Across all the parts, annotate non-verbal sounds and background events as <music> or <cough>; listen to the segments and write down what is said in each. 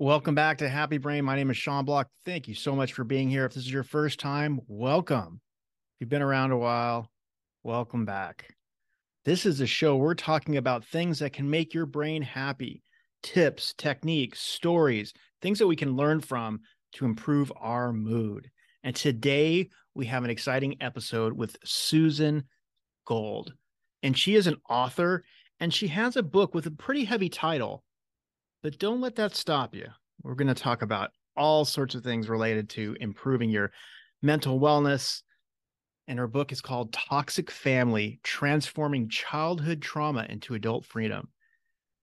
Welcome back to Happy Brain. My name is Sean Block. Thank you so much for being here. If this is your first time, welcome. If you've been around a while, welcome back. This is a show we're talking about things that can make your brain happy, tips, techniques, stories, things that we can learn from to improve our mood. And today we have an exciting episode with Susan Gold. And she is an author and she has a book with a pretty heavy title but don't let that stop you. We're going to talk about all sorts of things related to improving your mental wellness. And her book is called Toxic Family Transforming Childhood Trauma into Adult Freedom.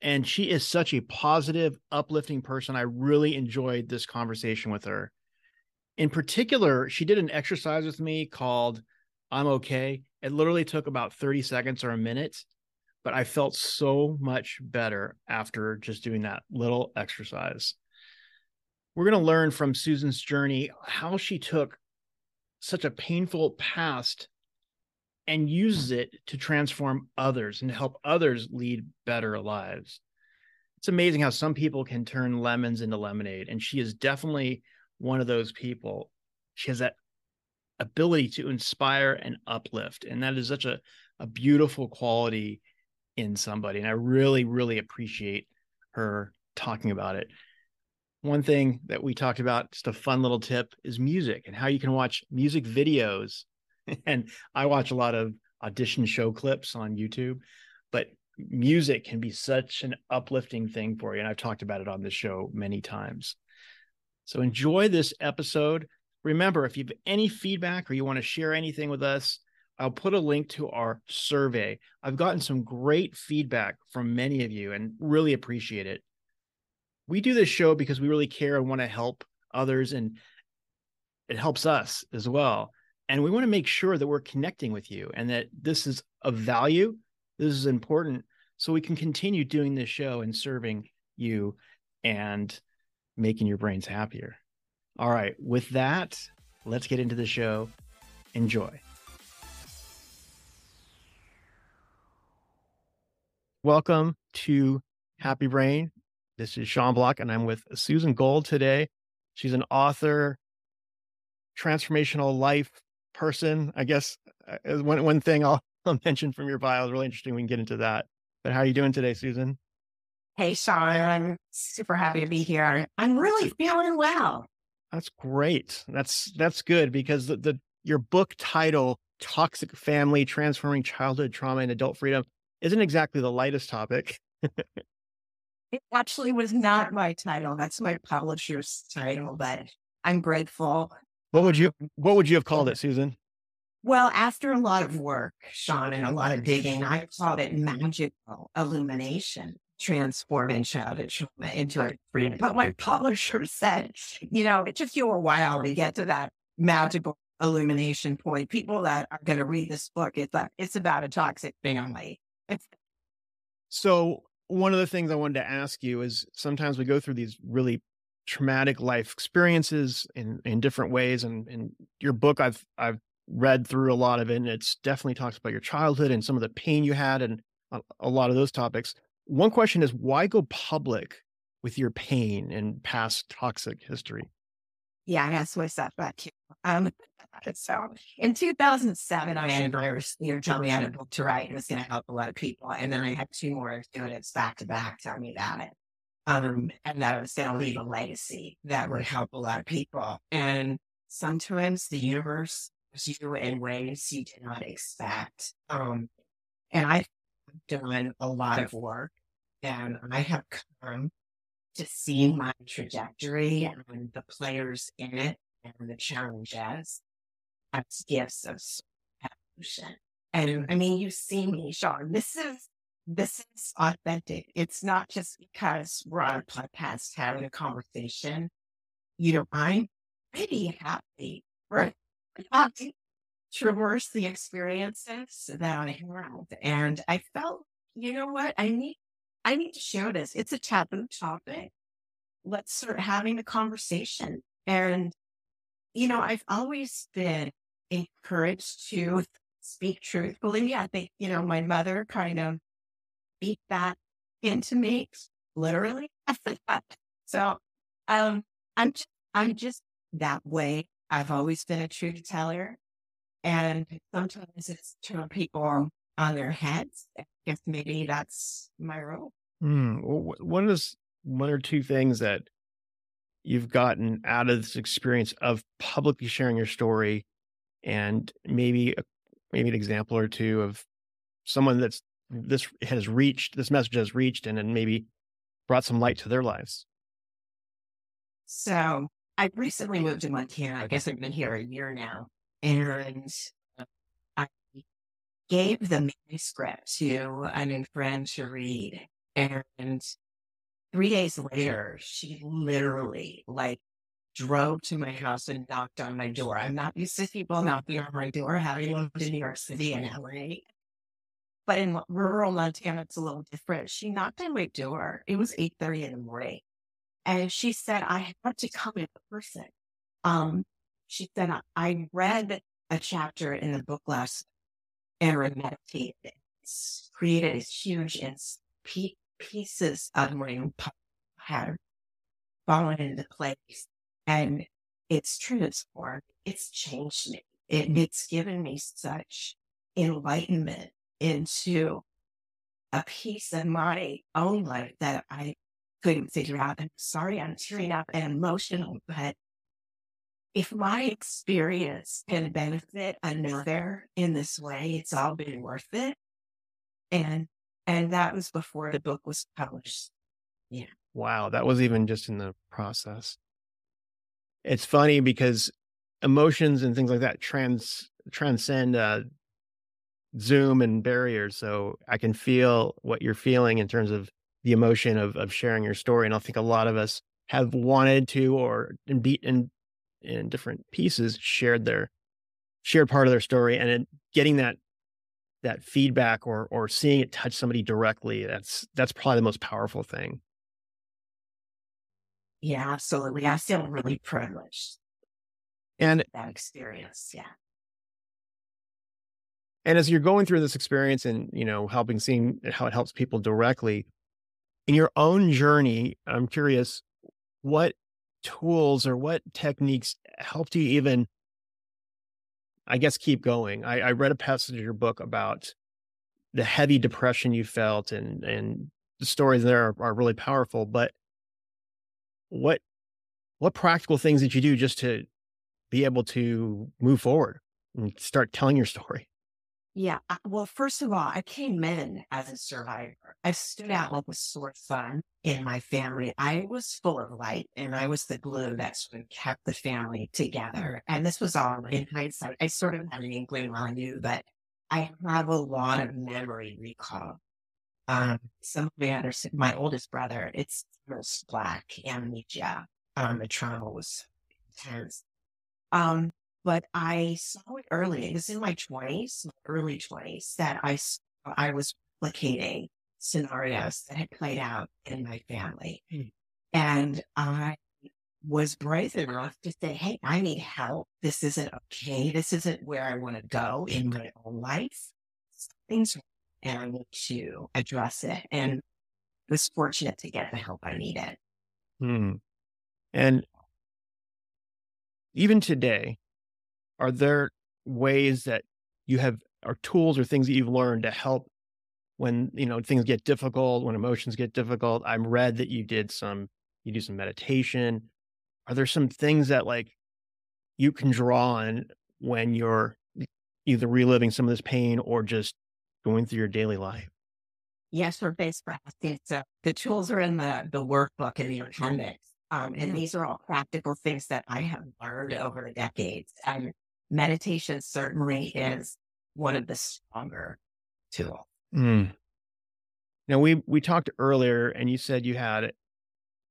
And she is such a positive, uplifting person. I really enjoyed this conversation with her. In particular, she did an exercise with me called I'm okay. It literally took about 30 seconds or a minute but I felt so much better after just doing that little exercise. We're going to learn from Susan's journey how she took such a painful past and uses it to transform others and help others lead better lives. It's amazing how some people can turn lemons into lemonade. And she is definitely one of those people. She has that ability to inspire and uplift. And that is such a, a beautiful quality in somebody. And I really, really appreciate her talking about it. One thing that we talked about, just a fun little tip, is music and how you can watch music videos. <laughs> And I watch a lot of audition show clips on YouTube, but music can be such an uplifting thing for you. And I've talked about it on this show many times. So enjoy this episode. Remember, if you have any feedback or you want to share anything with us, I'll put a link to our survey. I've gotten some great feedback from many of you and really appreciate it. We do this show because we really care and want to help others, and it helps us as well. And we want to make sure that we're connecting with you and that this is of value. This is important so we can continue doing this show and serving you and making your brains happier. All right, with that, let's get into the show. Enjoy. Welcome to Happy Brain. This is Sean Block, and I'm with Susan Gold today. She's an author, transformational life person. I guess uh, one one thing I'll, <laughs> I'll mention from your bio is really interesting. We can get into that. But how are you doing today, Susan? Hey, Sean. I'm super happy to be here. I'm really feeling well. That's great. That's that's good because the, the your book title, Toxic Family: Transforming Childhood Trauma and Adult Freedom, isn't exactly the lightest topic. <laughs> it actually was not my title. That's my publisher's title, but I'm grateful. What would you um, what would you have called it, Susan? Well, after a lot of work, Sean, and a lot of digging, I called it magical illumination, transforming childhood trauma into a freedom. But my publisher said, you know, it took you a while to get to that magical illumination point. People that are going to read this book, it's, a, it's about a toxic family so one of the things I wanted to ask you is sometimes we go through these really traumatic life experiences in in different ways and in your book I've I've read through a lot of it and it's definitely talks about your childhood and some of the pain you had and a, a lot of those topics. One question is why go public with your pain and past toxic history? Yeah, I asked myself that too. Um, <laughs> so in 2007, I had you know, tell me I had a book to write and it was going to help a lot of people. And then I had two more students back to back tell me about it. Um, and that I was going to leave a legacy that would help a lot of people. And sometimes the universe gives you in ways you did not expect. Um, and I've done a lot of work and I have come to see my trajectory and the players in it and the challenges as gifts of evolution. And I mean, you see me, Sean. This is this is authentic. It's not just because we're on a podcast having a conversation. You know, I'm pretty happy for to traverse the experiences that I have. And I felt, you know what? I need I need to share this. It's a taboo topic. Let's start having a conversation. And, you know, I've always been encouraged to speak truthfully. I think, you know, my mother kind of beat that into me, literally. <laughs> so Um, I'm just, I'm just that way. I've always been a truth teller, and sometimes it's turn people on their heads. I guess maybe that's my role. Hmm, well, what is one or two things that you've gotten out of this experience of publicly sharing your story, and maybe a, maybe an example or two of someone that's this has reached, this message has reached, and then maybe brought some light to their lives. So I recently moved to Montana. I guess I've been here a year now, and I gave the manuscript to an friend to read, and three days later, she literally like drove to my house and knocked on my door. I'm not used to people knocking on my door, having lived in New York City and LA. But in rural Montana, it's a little different. She knocked on my door. It was 8.30 in the morning. And she said, I had to come in person. Um, she said, I read a chapter in the book last and meditated. It's created a huge pieces of my had fallen into place. And it's transformed. It's changed me. It, it's given me such enlightenment into a piece of my own life that I couldn't figure out. I'm sorry, I'm tearing up and emotional, but if my experience can benefit another in this way, it's all been worth it. And and that was before the book was published. Yeah. Wow, that was even just in the process. It's funny because emotions and things like that trans transcend uh, Zoom and barriers. So I can feel what you're feeling in terms of the emotion of of sharing your story. And I think a lot of us have wanted to or in beat in in different pieces shared their shared part of their story and it, getting that that feedback or or seeing it touch somebody directly that's that's probably the most powerful thing. Yeah absolutely i feel really privileged and that experience yeah. And as you're going through this experience and you know helping seeing how it helps people directly in your own journey i'm curious what tools or what techniques helped you even i guess keep going. I, I read a passage in your book about the heavy depression you felt and and the stories there are, are really powerful but what what practical things did you do just to be able to move forward and start telling your story yeah. Well, first of all, I came in as a survivor. I stood out like a sore thumb in my family. I was full of light and I was the glue that sort of kept the family together. And this was all in hindsight. I sort of had an inkling I knew, but I have a lot of memory recall. Um, some of the others, my oldest brother, it's most black amnesia. Um, the trauma was intense. Um, but I saw it early. It was in my twenties, early twenties, that I I was replicating scenarios that had played out in my family, mm. and I was brave enough to say, "Hey, I need help. This isn't okay. This isn't where I want to go in my own life. Things, and I need to address it." And was fortunate to get the help I needed. Hmm. And even today, are there ways that you have or tools or things that you've learned to help when you know things get difficult when emotions get difficult? I'm read that you did some you do some meditation. Are there some things that like you can draw on when you're either reliving some of this pain or just going through your daily life? Yes for base practice so the tools are in the the workbook in the appendix um, and these are all practical things that i have learned over the decades and meditation certainly is one of the stronger tools. Mm. Now we we talked earlier, and you said you had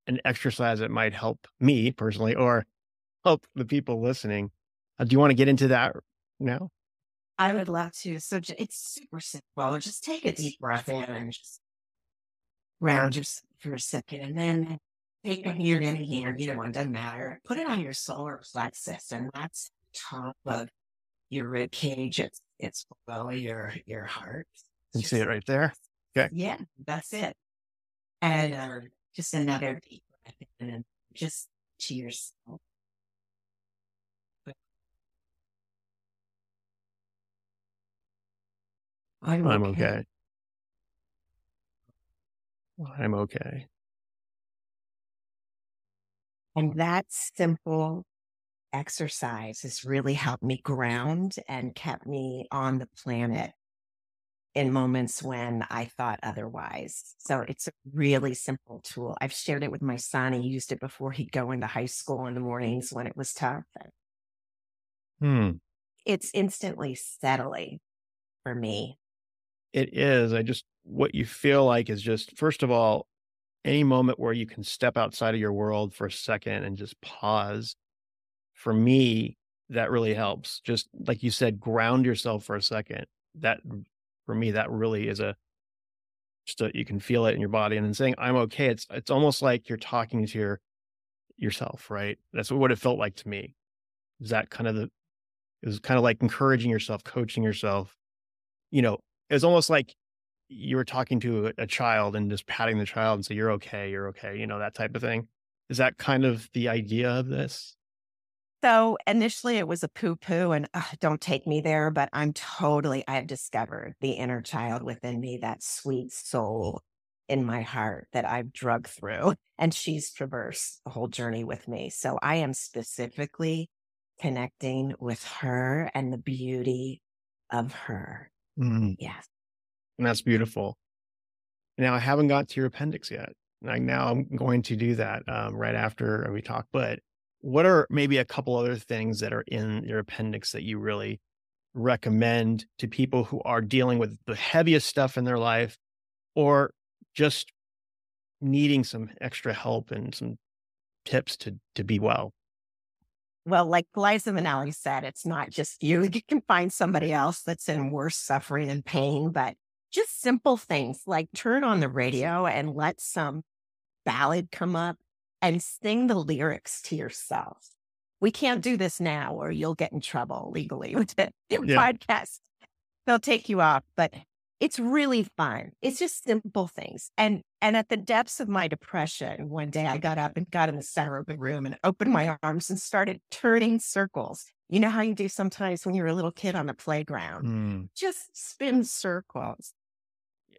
an exercise that might help me personally, or help the people listening. Uh, do you want to get into that now? I would love to. So it's super simple. Just take a deep breath in and just round yourself for a second, and then take a here and here. Either one doesn't matter. Put it on your solar plexus, and that's top of your rib cage. It's it's below your your heart. You see it right there. Okay. Yeah, that's it. And uh, just another deep breath in and just to yourself. I'm, I'm okay. okay. I'm okay. And that simple exercise has really helped me ground and kept me on the planet in moments when I thought otherwise. So it's a really simple tool. I've shared it with my son. He used it before he'd go into high school in the mornings when it was tough. Hmm. It's instantly settling for me. It is. I just, what you feel like is just, first of all, any moment where you can step outside of your world for a second and just pause. For me, that really helps. Just like you said, ground yourself for a second. That, for me, that really is a, just a, you can feel it in your body. And then saying, I'm okay. It's, it's almost like you're talking to your, yourself, right? That's what it felt like to me. Is that kind of the, it was kind of like encouraging yourself, coaching yourself, you know, it was almost like you were talking to a, a, child and just patting the child and say, you're okay, you're okay, you know, that type of thing. Is that kind of the idea of this? So initially it was a poo poo and uh, don't take me there, but I'm totally, I have discovered the inner child within me, that sweet soul in my heart that I've drug through. And she's traversed the whole journey with me. So I am specifically connecting with her and the beauty of her. Mm. Yes. And that's beautiful. Now, I haven't got to your appendix yet. Like now I'm going to do that um, right after we talk. But what are maybe a couple other things that are in your appendix that you really recommend to people who are dealing with the heaviest stuff in their life or just needing some extra help and some tips to to be well? Well, like Liza Minnelli said, it's not just you. You can find somebody else that's in worse suffering and pain, but just simple things like turn on the radio and let some ballad come up and sing the lyrics to yourself. We can't do this now or you'll get in trouble legally <laughs> with the yeah. podcast. They'll take you off, but it's really fun. It's just simple things. And and at the depths of my depression, one day I got up and got in the center of the room and opened my arms and started turning circles. You know how you do sometimes when you're a little kid on the playground? Mm. Just spin circles.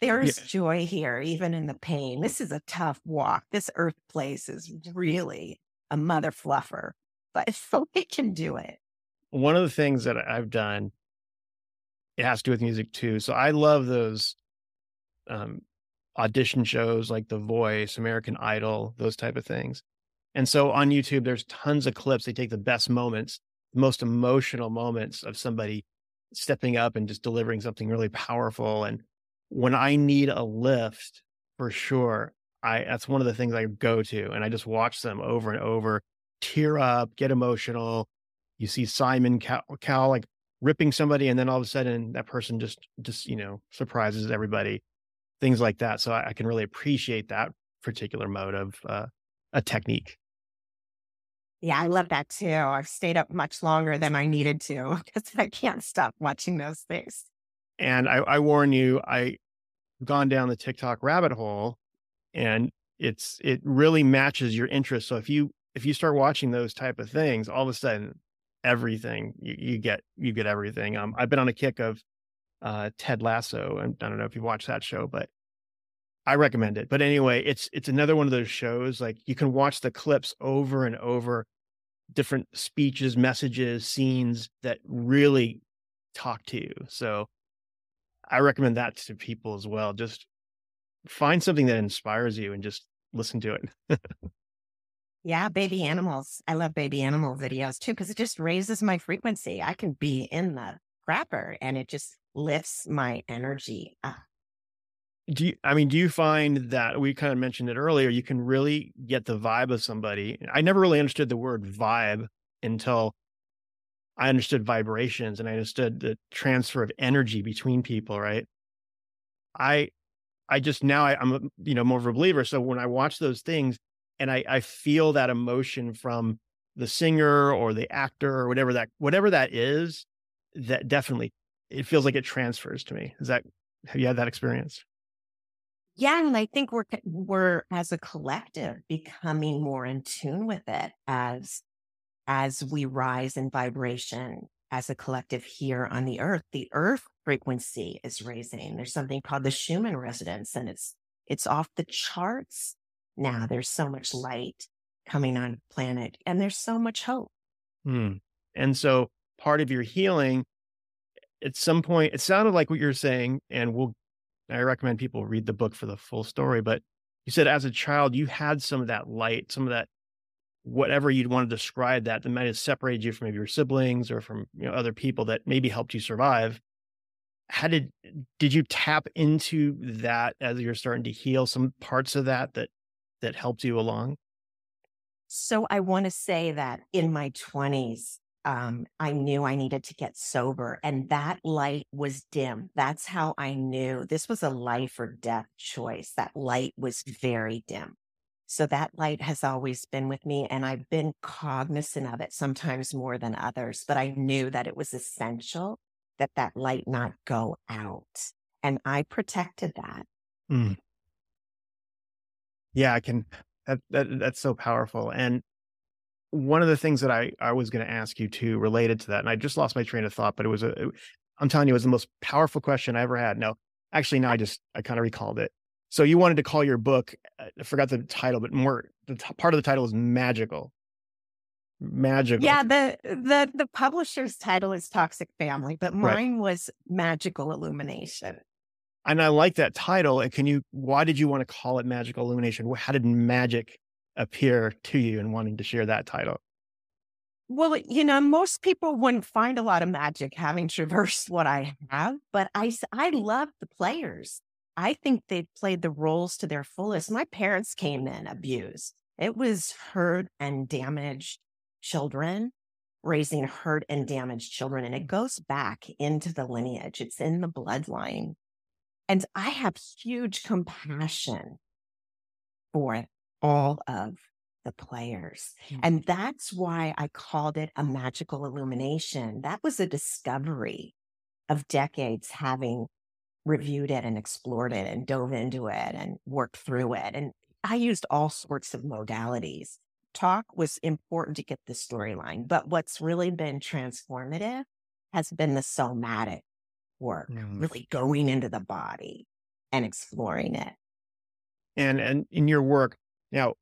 There's yeah. joy here, even in the pain. This is a tough walk. This earth place is really a mother fluffer, but <laughs> so we can do it. One of the things that I've done it has to do with music too. So I love those um, audition shows like The Voice, American Idol, those type of things. And so on YouTube, there's tons of clips. They take the best moments, the most emotional moments of somebody stepping up and just delivering something really powerful. And when I need a lift, for sure, I that's one of the things I go to, and I just watch them over and over, tear up, get emotional. You see Simon Cowell, like ripping somebody and then all of a sudden that person just just you know surprises everybody things like that so i, I can really appreciate that particular mode of uh, a technique yeah i love that too i've stayed up much longer than i needed to <laughs> because i can't stop watching those things and I, I warn you I've gone down the tiktok rabbit hole and it's it really matches your interest so if you if you start watching those type of things all of a sudden everything. You, you get you get everything. Um, I've been on a kick of uh, Ted Lasso, and I don't know if you watched that show, but I recommend it. But anyway, it's it's another one of those shows like you can watch the clips over and over, different speeches, messages, scenes that really talk to you. So I recommend that to people as well. Just find something that inspires you and just listen to it. <laughs> Yeah, baby animals. I love baby animal videos too because it just raises my frequency. I can be in the crapper and it just lifts my energy up. Do you, I mean, do you find that we kind of mentioned it earlier? You can really get the vibe of somebody. I never really understood the word vibe until I understood vibrations and I understood the transfer of energy between people, right? I, I just now I, I'm, a, you know, more of a believer. So when I watch those things, and I, I feel that emotion from the singer or the actor or whatever that whatever that is that definitely it feels like it transfers to me is that have you had that experience Yeah, and I think we're we're as a collective becoming more in tune with it as as we rise in vibration as a collective here on the earth. The earth frequency is raising. There's something called the Schumann resonance, and it's it's off the charts now. There's so much light coming on planet, and there's so much hope. Hmm. And so part of your healing, at some point, it sounded like what you're saying, and we'll I recommend people read the book for the full story. But you said as a child, you had some of that light, some of that, whatever you'd want to describe that, that might have separated you from maybe your siblings or from you know other people that maybe helped you survive. How did did you tap into that as you're starting to heal some parts of that that that helped you along? So I want to say that in my 20s, um, I knew I needed to get sober, and that light was dim. That's how I knew this was a life or death choice. That light was very dim. So that light has always been with me, and I've been cognizant of it sometimes more than others, but I knew that it was essential that that light not go out. And I protected that. Mm. Yeah, I can. That, that that's so powerful. And one of the things that I, I was going to ask you too related to that, and I just lost my train of thought, but it was a, it, I'm telling you, it was the most powerful question I ever had. No, actually, now I just, I kind of recalled it. So you wanted to call your book, I forgot the title, but more, the t- part of the title is magical. Magical. Yeah, the the the publisher's title is Toxic Family, but mine right. was Magical Illumination. And I like that title. And can you, why did you want to call it Magical Illumination? How did magic appear to you in wanting to share that title? Well, you know, most people wouldn't find a lot of magic having traversed what I have, but I, I love the players. I think they played the roles to their fullest. My parents came in abused. It was hurt and damaged children, raising hurt and damaged children. And it goes back into the lineage, it's in the bloodline. And I have huge compassion for all of the players. Mm-hmm. And that's why I called it a magical illumination. That was a discovery of decades having reviewed it and explored it and dove into it and worked through it. And I used all sorts of modalities. Talk was important to get the storyline, but what's really been transformative has been the somatic work, mm. really going into the body and exploring it. And and in your work, now,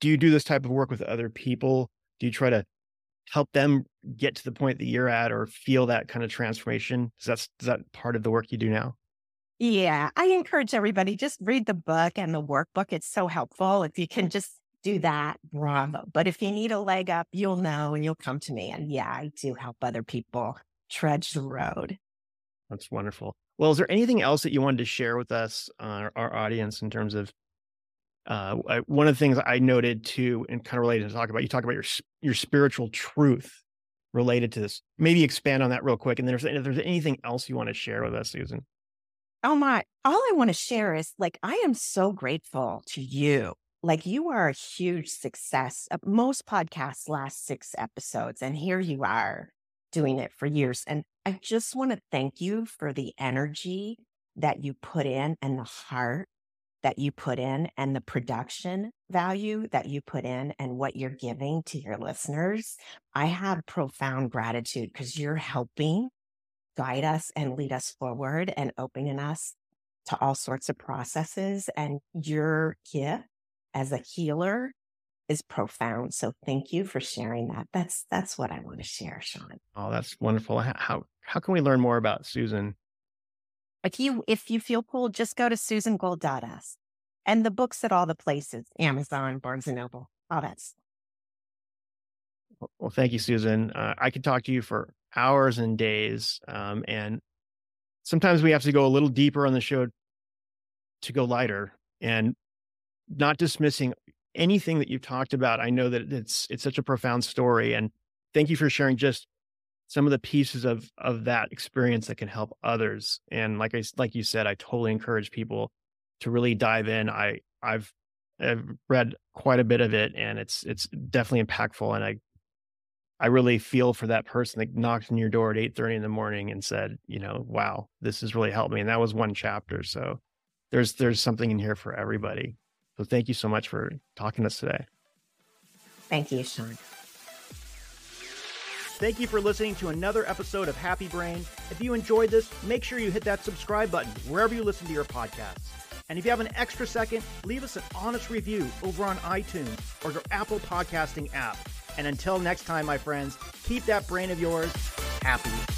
do you do this type of work with other people? Do you try to help them get to the point that you're at or feel that kind of transformation? Is that, is that part of the work you do now? Yeah, I encourage everybody just read the book and the workbook. It's so helpful. If you can just do that, bravo. But if you need a leg up, you'll know and you'll come to me. And yeah, I do help other people trudge the road. That's wonderful. Well, is there anything else that you wanted to share with us, uh, our audience, in terms of uh, I, one of the things I noted too, and kind of related to talk about, you talk about your your spiritual truth related to this. Maybe expand on that real quick, and then if there's anything else you want to share with us, Susan. Oh my! All I want to share is like I am so grateful to you. Like you are a huge success. Uh, most podcasts last six episodes, and here you are doing it for years. And I just want to thank you for the energy that you put in and the heart that you put in and the production value that you put in and what you're giving to your listeners, I have profound gratitude because you're helping guide us and lead us forward and opening us to all sorts of processes. And your gift as a healer is profound. So thank you for sharing that. That's that's what I want to share, Sean. Oh, that's wonderful. How how can we learn more about Susan if you if you feel pulled, just go to susangold.us. And the books at all the places, Amazon, Barnes and Noble, all that stuff. Well, thank you, Susan. Uh, I could talk to you for hours and days. Um, and sometimes we have to go a little deeper on the show to go lighter and not dismissing anything that you've talked about. I know that it's it's such a profound story. And thank you for sharing just some of the pieces of of that experience that can help others. And like I like you said, I totally encourage people to really dive in. I I've I've read quite a bit of it, and it's it's definitely impactful. And I I really feel for that person that knocked on your door at eight thirty in the morning and said, you know, wow, this has really helped me. And that was one chapter. So there's there's something in here for everybody. So thank you so much for talking to us today. Thank you, Sean. Thank you for listening to another episode of Happy Brain. If you enjoyed this, make sure you hit that subscribe button wherever you listen to your podcasts. And if you have an extra second, leave us an honest review over on iTunes or your Apple podcasting app. And until next time, my friends, keep that brain of yours happy.